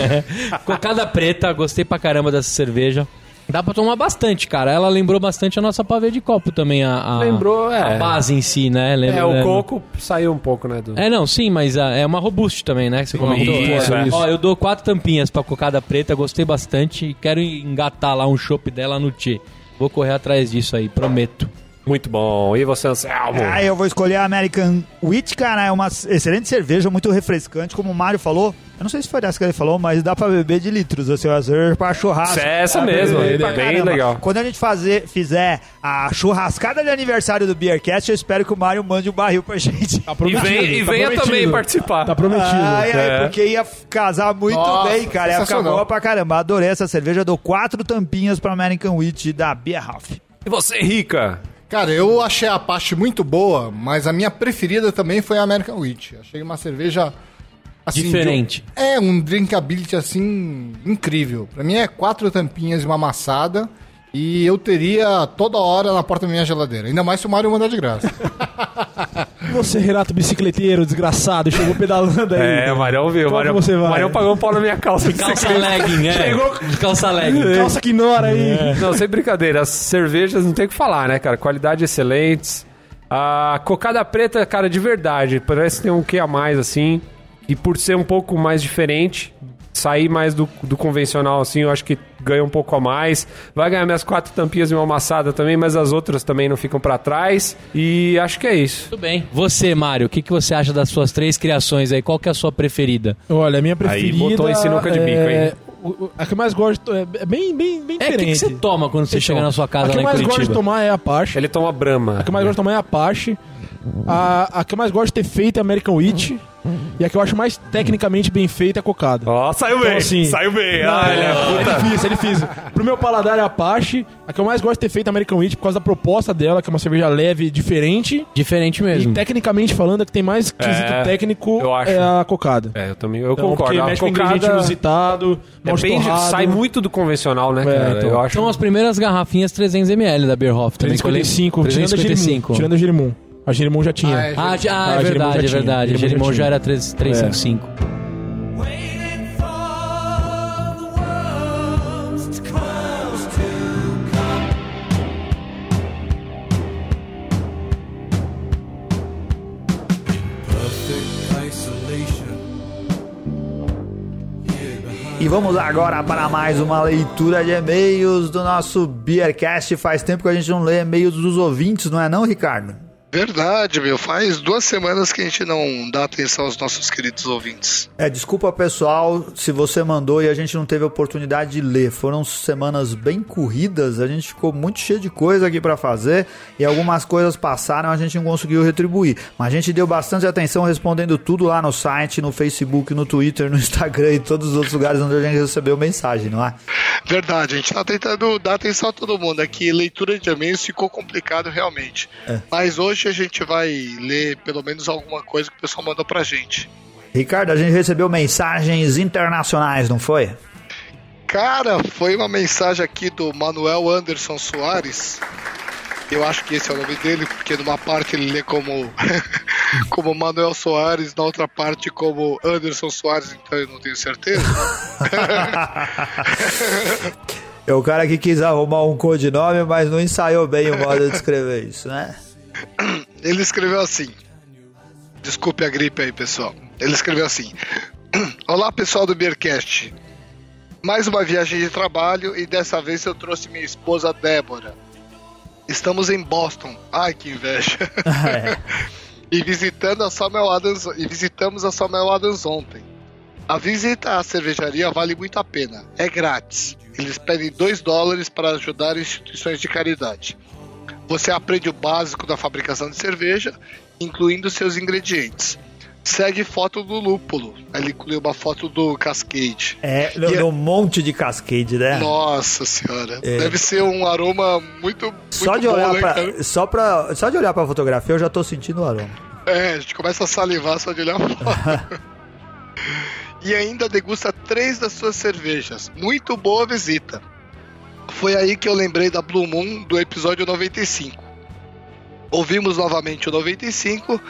Cocada preta, gostei pra caramba dessa cerveja. Dá pra tomar bastante, cara. Ela lembrou bastante a nossa pavê de copo também, a, a- Lembrou, é. a base em si, né? Lembra, É, o lembra? coco saiu um pouco, né? Do... É, não, sim, mas ah, é uma robuste também, né? Que você comentou. Isso, É. isso. Ó, eu dou quatro tampinhas pra cocada preta, gostei bastante e quero engatar lá um chopp dela no Tchê. Vou correr atrás disso aí, prometo. Muito bom. E você, Anselmo? Aí eu vou escolher a American Wheat, cara. É uma excelente cerveja, muito refrescante, como o Mário falou. Eu não sei se foi dessa que ele falou, mas dá pra beber de litros, assim, uma cerveja pra churrasco. É essa mesmo, é bem caramba. legal. Quando a gente fazer, fizer a churrascada de aniversário do Beercast, eu espero que o Mário mande um barril pra gente. Tá E, vem, e tá venha prometido. também participar. Tá prometido. Ai, ai, É. porque ia casar muito Nossa, bem, cara. Ia ficar boa pra caramba. Adorei essa cerveja. Dou quatro tampinhas pra American Wheat da Bierhoff. E você, Rica? Cara, eu achei a Apache muito boa, mas a minha preferida também foi a American Wheat. Achei uma cerveja... assim, Diferente. de- é, um drinkability, assim, incrível. Pra mim é quatro tampinhas e uma amassada. E eu teria toda hora na porta da minha geladeira. Ainda mais se o Mário mandar de graça. E você, Renato Bicicleteiro, desgraçado, chegou pedalando aí. É, o Marião viu. O Marião, você vai? o Marião pagou um pau na minha calça. de Calça legging, é. Chegou- De calça legging. Calça que nora aí. Não, sem brincadeira. As cervejas não tem o que falar, né, cara? Qualidade excelentes. A cocada preta, cara, de verdade. Parece que tem um que a mais, assim. E por ser um pouco mais diferente, sair mais do, do convencional, assim, eu acho que ganha um pouco a mais. Vai ganhar minhas quatro tampinhas e uma amassada também, mas as outras também não ficam pra trás. E acho que é isso. Tudo bem. Você, Mário, o que, que você acha das suas três criações aí? Qual que é a sua preferida? Olha, a minha preferida. botou em sinuca de bico, é, hein? A que eu mais gosto é é bem, bem, bem É, o que, diferente. que você toma quando você chega na sua a casa que lá eu mais gosto de Curitiba? tomar é a Apache. Ele toma brama. A que eu mais gosto de tomar é a Apache. A, a que eu mais gosto de ter feito é a American Wheat. E a que eu acho mais tecnicamente bem feita é a cocada. Ó, saiu bem. Então, assim, saiu bem. Não, Olha, é, puta. é difícil, é difícil. Pro meu paladar é a Apache. A que eu mais gosto de ter feito é a American Wheat por causa da proposta dela, que é uma cerveja leve, diferente. Diferente E mesmo. tecnicamente falando, a que tem mais quesito É, técnico eu acho. é a cocada. É, eu também eu Então, concordo. Porque A mexe com ingrediente inusitado, é bem, torrado. sai muito do convencional, né, cara? então. eu acho. São as primeiras garrafinhas 300ml da Beerhoff também. que eu lembro. 355, tirando a Jerimum. 355. Tirando a Jerimum. A Jerimum já tinha. Ah, é. Ah, ah, é verdade, é verdade. A Jerimum já era 3, 355. Waiting for the world's close to come. Perfect isolation. Here behind. E vamos agora para mais uma leitura de e-mails do nosso Beercast. Faz tempo que a gente não lê e-mails dos ouvintes, não é não, Ricardo? Verdade, meu. Faz duas semanas que a gente não dá atenção aos nossos queridos ouvintes. É, desculpa pessoal se você mandou e a gente não teve oportunidade de ler. Foram semanas bem corridas, a gente ficou muito cheio de coisa aqui pra fazer e algumas coisas passaram, a gente não conseguiu retribuir. Mas a gente deu bastante atenção respondendo tudo lá no site, no Facebook, no Twitter, no Instagram e todos os outros lugares onde a gente recebeu mensagem, não é? Verdade, a gente tá tentando dar atenção a todo mundo. É que leitura de e-mails ficou complicado realmente. Mas hoje a gente vai ler pelo menos alguma coisa que o pessoal mandou pra gente. Ricardo, a gente recebeu mensagens internacionais, não foi? Cara, foi uma mensagem aqui do Manuel Anderson Soares. Eu acho que esse é o nome dele, porque numa parte ele lê como, como Manuel Soares, na outra parte como Anderson Soares, então eu não tenho certeza. É o cara que quis arrumar um codinome, mas não ensaiou bem o modo de escrever isso, né? Ele escreveu assim. Desculpe a gripe aí, pessoal. Ele escreveu assim: Olá, pessoal do Beercast. Mais uma viagem de trabalho e dessa vez eu trouxe minha esposa Débora. Estamos em Boston. Ai, que inveja. e visitando a Samuel Adams e visitamos a Samuel Adams ontem. A visita à cervejaria vale muito a pena. É grátis. Eles pedem 2 dólares para ajudar instituições de caridade. Você aprende o básico da fabricação de cerveja, incluindo seus ingredientes. Segue foto do lúpulo. Ele incluiu uma foto do Cascade. É, E- no monte de cascade, né? Nossa senhora. Deve ser um aroma muito, muito Só de bom, olhar né, pra, só pra, só de olhar pra fotografia eu já tô sentindo o aroma. É, a gente começa a salivar só de olhar a foto. e ainda degusta três das suas cervejas. Muito boa visita. Foi aí que eu lembrei da Blue Moon do episódio 95. Ouvimos novamente o 95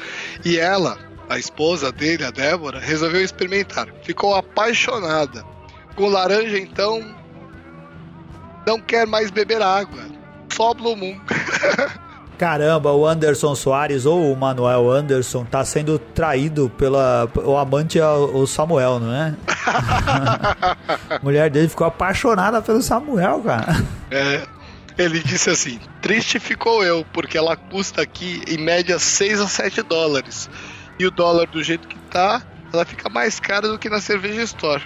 e ela, a esposa dele, a Débora, resolveu experimentar. Ficou apaixonada. Com laranja, então, não quer mais beber água. Só Blue Moon. Caramba, o Anderson Soares ou o Manuel Anderson tá sendo traído pela o amante é o Samuel, não é? A mulher dele ficou apaixonada pelo Samuel, cara. É, ele disse assim: triste ficou eu, porque ela custa aqui em média 6 a 7 dólares. E o dólar do jeito que tá, ela fica mais cara do que na cerveja store.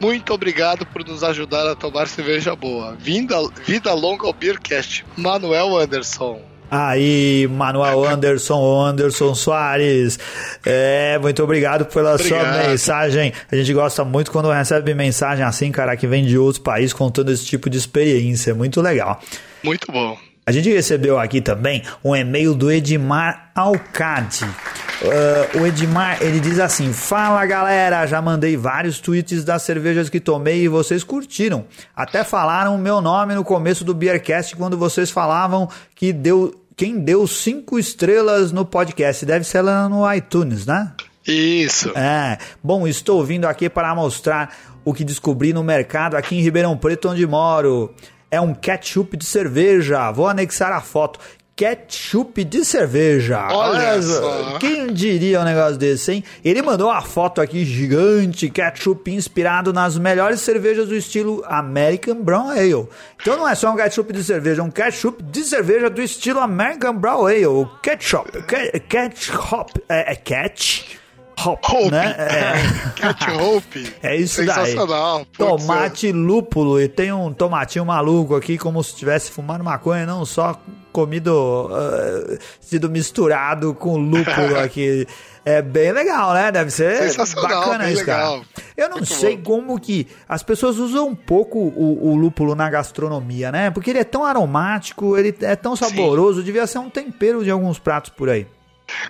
Muito obrigado por nos ajudar a tomar cerveja boa. Vinda, vida longa ao Beercast. Manuel Anderson. Aí, Manuel Anderson, Anderson Soares. É, muito obrigado pela sua Obrigado. mensagem. A gente gosta muito quando recebe mensagem assim, cara, que vem de outros países contando esse tipo de experiência. Muito legal. Muito bom. A gente recebeu aqui também um e-mail do Edmar Alcade. Uh, o Edmar, ele diz assim: Fala galera, já mandei vários tweets das cervejas que tomei e vocês curtiram. Até falaram o meu nome no começo do Beercast quando vocês falavam que deu. Quem deu cinco estrelas no podcast deve ser lá no iTunes, né? Isso. É, bom, estou vindo aqui para mostrar o que descobri no mercado aqui em Ribeirão Preto, onde moro. É um ketchup de cerveja. Vou anexar a foto. Ketchup de cerveja. Olha só. Quem diria um negócio desse, hein? Ele mandou uma foto aqui gigante, ketchup inspirado nas melhores cervejas do estilo American Brown Ale. Então não é só um ketchup de cerveja, é um ketchup de cerveja do estilo American Brown Ale. Ketchup. Ke- Ketchup. É, é catch. Hop, Hope. né? É. Cat Hope. É isso daí. Sensacional. Putz, Tomate lúpulo. E tem um tomatinho maluco aqui, como se tivesse fumado maconha, não só comido, ah, sido misturado com lúpulo aqui. É bem legal, né? Deve ser Sensacional, bacana isso, cara. legal. Eu não Muito sei bom. como que as pessoas usam um pouco o, o lúpulo na gastronomia, né? Porque ele é tão aromático, ele é tão saboroso, devia ser um tempero de alguns pratos por aí.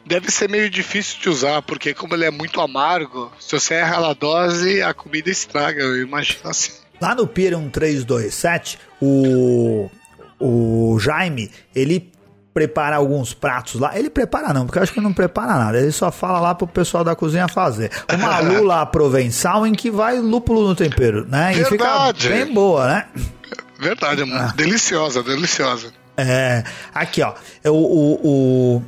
Deve ser meio difícil de usar, porque como ele é muito amargo, se você erra na dose, a comida estraga, eu imagino assim. Lá no Pier 1327, o, o Jaime, ele prepara alguns pratos lá. Ele prepara não, porque eu acho que ele não prepara nada. Ele só fala lá pro pessoal da cozinha fazer. Uma lula provençal em que vai lúpulo no tempero, né? E Verdade. fica bem boa, né? Verdade, é Ah. deliciosa, deliciosa. É, aqui ó, o, o, o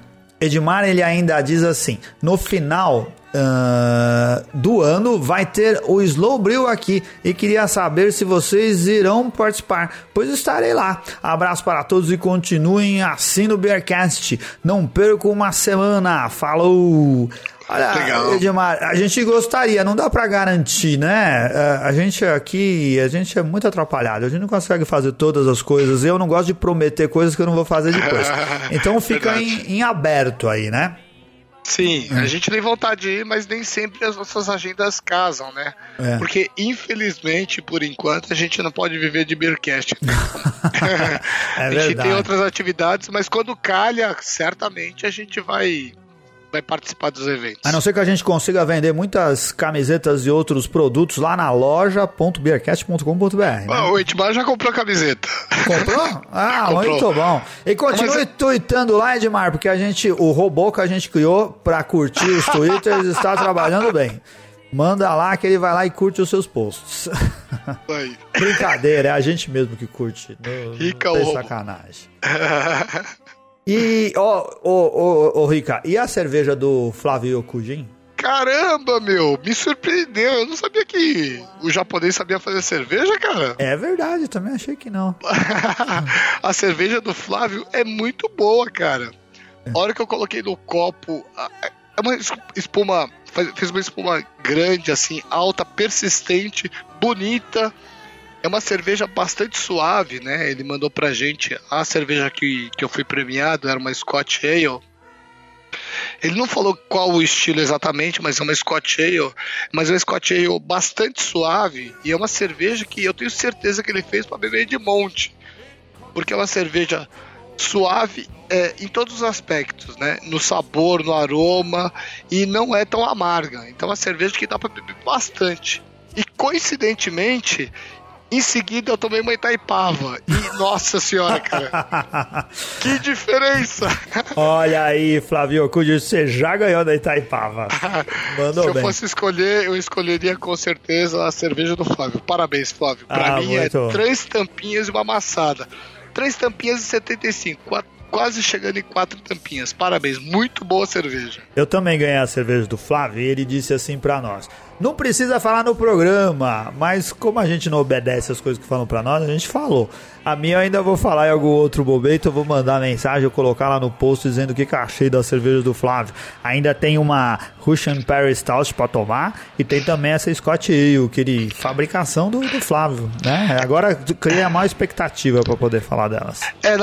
Edmar ele ainda diz assim: no final ah, do ano vai ter o Slow Brew aqui e queria saber se vocês irão participar, pois estarei lá. Abraço para todos e continuem assim no Bearcast. Não percam uma semana. Falou! Olha, Legal. Edmar, a gente gostaria, não dá pra garantir, né? É, A gente aqui, a gente é muito atrapalhado, a gente não consegue fazer todas as coisas. Eu não gosto de prometer coisas que eu não vou fazer depois. Então fica em, em aberto aí, né? Sim, É. a gente tem vontade de ir, mas nem sempre as nossas agendas casam, né? É. Porque, infelizmente, por enquanto, a gente não pode viver de Beercast. É a gente tem outras atividades, mas quando calha, certamente a gente vai, vai participar dos eventos. A não ser que a gente consiga vender muitas camisetas e outros produtos lá na loja.beercast.com.br. Né? Ah, o Edmar já comprou a camiseta. Comprou? Ah, Comprou. muito bom. E continue Mas- tweetando lá, Edmar, porque a gente, o robô que a gente criou pra curtir os twitters está trabalhando bem. Manda lá que ele vai lá e curte os seus posts. Brincadeira, é a gente mesmo que curte. Não, Rica não tem sacanagem. E, ó, ô, ô, ô, Rica, e a cerveja do Flávio Kujin? Caramba, meu, me surpreendeu. Eu não sabia que o japonês sabia fazer cerveja, cara. É verdade, também achei que não. a cerveja do Flávio é muito boa, cara. A hora que eu coloquei no copo, é uma es- espuma, fez uma espuma grande, assim, alta, persistente, bonita. É uma cerveja bastante suave, né? Ele mandou pra gente a cerveja que, que eu fui premiado, era uma Scotch Ale. Ele não falou qual o estilo exatamente, mas é uma Scotch Ale. Mas é uma Scotch Ale bastante suave e é uma cerveja que eu tenho certeza que ele fez para beber de monte. Porque é uma cerveja suave é, em todos os aspectos, né? No sabor, no aroma e não é tão amarga. Então é uma cerveja que dá para beber bastante. E coincidentemente, em seguida eu tomei uma Itaipava. E nossa senhora, cara, que diferença! Olha aí, Flávio Kujin, você já ganhou da Itaipava. Mandou Se eu bem. fosse escolher, eu escolheria com certeza a cerveja do Flávio. Parabéns, Flávio. Pra Ah, mim é muito bom. três tampinhas e uma amassada. Três tampinhas e 75. qua- Quase chegando em quatro tampinhas. Parabéns. Muito boa cerveja. Eu também ganhei a cerveja do Flávio e ele disse assim pra nós: Não precisa falar no programa, mas como a gente não obedece as coisas que falam pra nós, a gente falou. A minha eu ainda vou falar em algum outro momento, eu vou mandar mensagem, eu colocar lá no post dizendo o que, que achei da cerveja do Flávio. Ainda tem uma Russian Paris Stout pra tomar e tem também essa Scott Ale, que ele, fabricação do, do Flávio, né? Agora cria mais expectativa pra poder falar delas. É,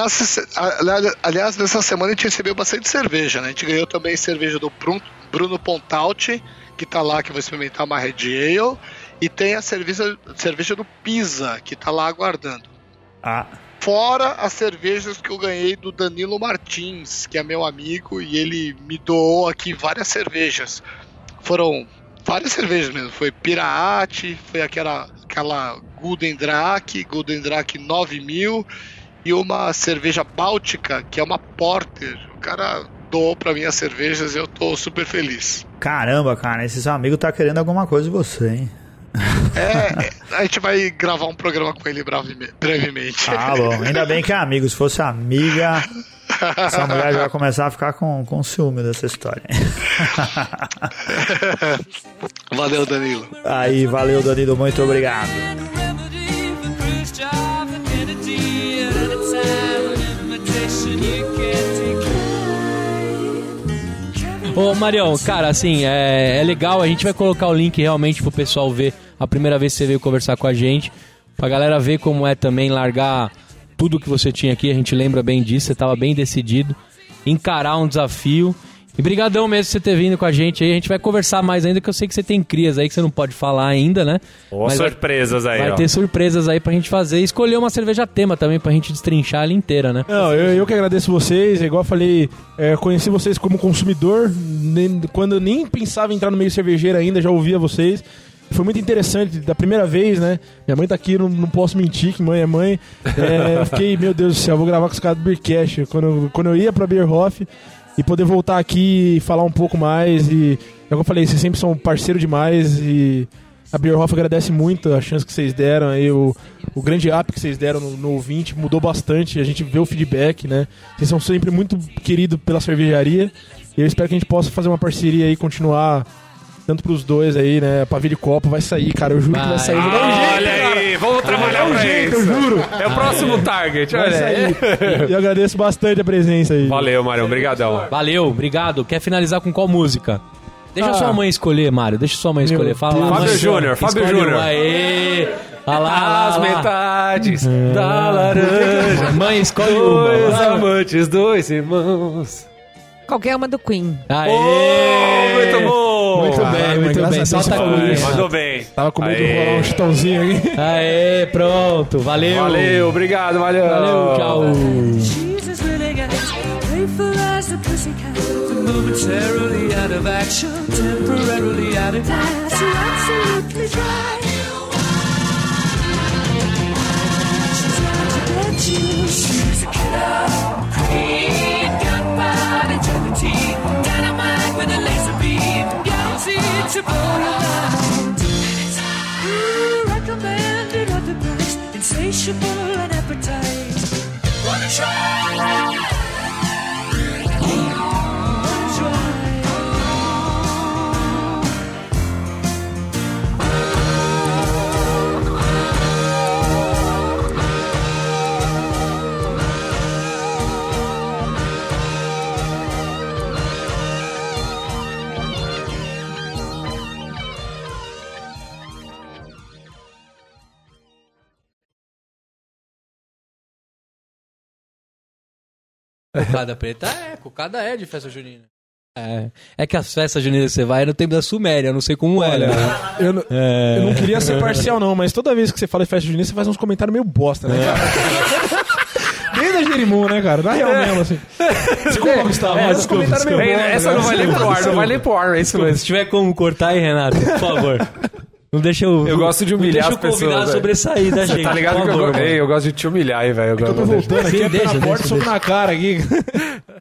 aliás, nessa semana a gente recebeu bastante cerveja, né? A gente ganhou também cerveja do Brun- Bruno Pontalti, que tá lá, que vai experimentar uma Red Ale, e tem a cerveja, cerveja do Pisa, que tá lá aguardando. Ah, Fora as cervejas que eu ganhei do Danilo Martins, que é meu amigo, e ele me doou aqui várias cervejas. Foram várias cervejas mesmo. Foi Pirate, foi aquela, aquela Golden Drake, Golden Drake 9000, e uma cerveja báltica, que é uma Porter. O cara doou pra mim as cervejas e eu tô super feliz. caramba, cara, esse seu amigo tá querendo alguma coisa de você, hein? É, a gente vai gravar um programa com ele breve- brevemente. Ah, bom. Ainda bem que é amigo. Se fosse amiga, essa mulher já vai começar a ficar com, com ciúme dessa história. Valeu, Danilo. Aí, valeu, Danilo. Muito obrigado. Ô, Marião, cara, assim, é, é legal, a gente vai colocar o link realmente pro pessoal ver a primeira vez que você veio conversar com a gente, pra galera ver como é também largar tudo que você tinha aqui, a gente lembra bem disso, você tava bem decidido, encarar um desafio. E brigadão mesmo por você ter vindo com a gente aí, a gente vai conversar mais ainda, que eu sei que você tem crias aí que você não pode falar ainda, né? Ó, Mas vai- surpresas aí, Vai ó. ter surpresas aí pra gente fazer e escolher uma cerveja tema também pra gente destrinchar ela inteira, né? Não, eu, eu que agradeço vocês. Igual eu falei, é, conheci vocês como consumidor. nem- quando eu nem pensava em entrar no meio cervejeiro ainda, já ouvia vocês. Foi muito interessante, da primeira vez, né? Minha mãe tá aqui, não, não posso mentir que mãe é mãe. É, eu fiquei, meu Deus do céu, vou gravar com os caras do Beercast. Quando, eu- quando eu ia pra Beerhoff e poder voltar aqui e falar um pouco mais. E, como eu falei, vocês sempre são parceiro demais e a Beerhoff agradece muito a chance que vocês deram aí, o, o grande up que vocês deram no, no ouvinte, mudou bastante, a gente vê o feedback, né? Vocês são sempre muito queridos pela cervejaria e eu espero que a gente possa fazer uma parceria aí, continuar tanto pros dois aí, né? Pavio de copo vai sair, cara, eu juro que vai Vai. sair. Vou dar um jeito, Olha cara. aí, vamos trabalhar um pra jeito, isso. eu juro. É o próximo target, Vai olha aí. E eu agradeço bastante a presença aí. Valeu, Marião, obrigadão. Valeu, obrigado. Quer finalizar com qual música? Deixa Ah. sua mãe escolher, Mário. Deixa sua mãe escolher. Fala lá. Fábio Júnior, Fábio Júnior. Aê! Olha lá, As lá. metades da laranja. Mãe, escolhe Dois uma. vai. amantes, dois irmãos. Qualquer uma do Queen. Aê! Oh, muito bom. Muito bem, muito bem. Solta a isso. Mandou bem. Tava com medo de rolar um chitãozinho aqui. Aê, pronto. Valeu. Valeu, obrigado, Marião. Valeu, tchau. Momentarily out of action, temporarily out of time. So absolutely dry. to borderline. You recommended other books, insatiable and appetite. Wanna try? Cocada preta é, cocada é de festa junina. É, é que as festas juninas que você vai é no tempo da Suméria, eu não sei como é, né? Eu, não- É. eu não queria ser parcial, não, mas toda vez que você fala de festa junina, você faz uns comentários meio bosta, né, cara? Desde a Jerimum, né, cara? Na real mesmo, assim. Desculpa, Gustavo, É, mas os desculpa, comentários meio bosta. essa cara. não vai nem pro ar, não vai nem pro ar, é isso mesmo. Se tiver como cortar aí, Renato, por favor. Não deixa eu. Eu gosto de humilhar as deixa o convidado pessoas, velho. sobressair da gente. Tá ligado por que eu, favor, Ei, eu gosto de te humilhar aí, velho. Eu tô voltando aqui, é deixa, porta deixa, sobre deixa. na cara aqui.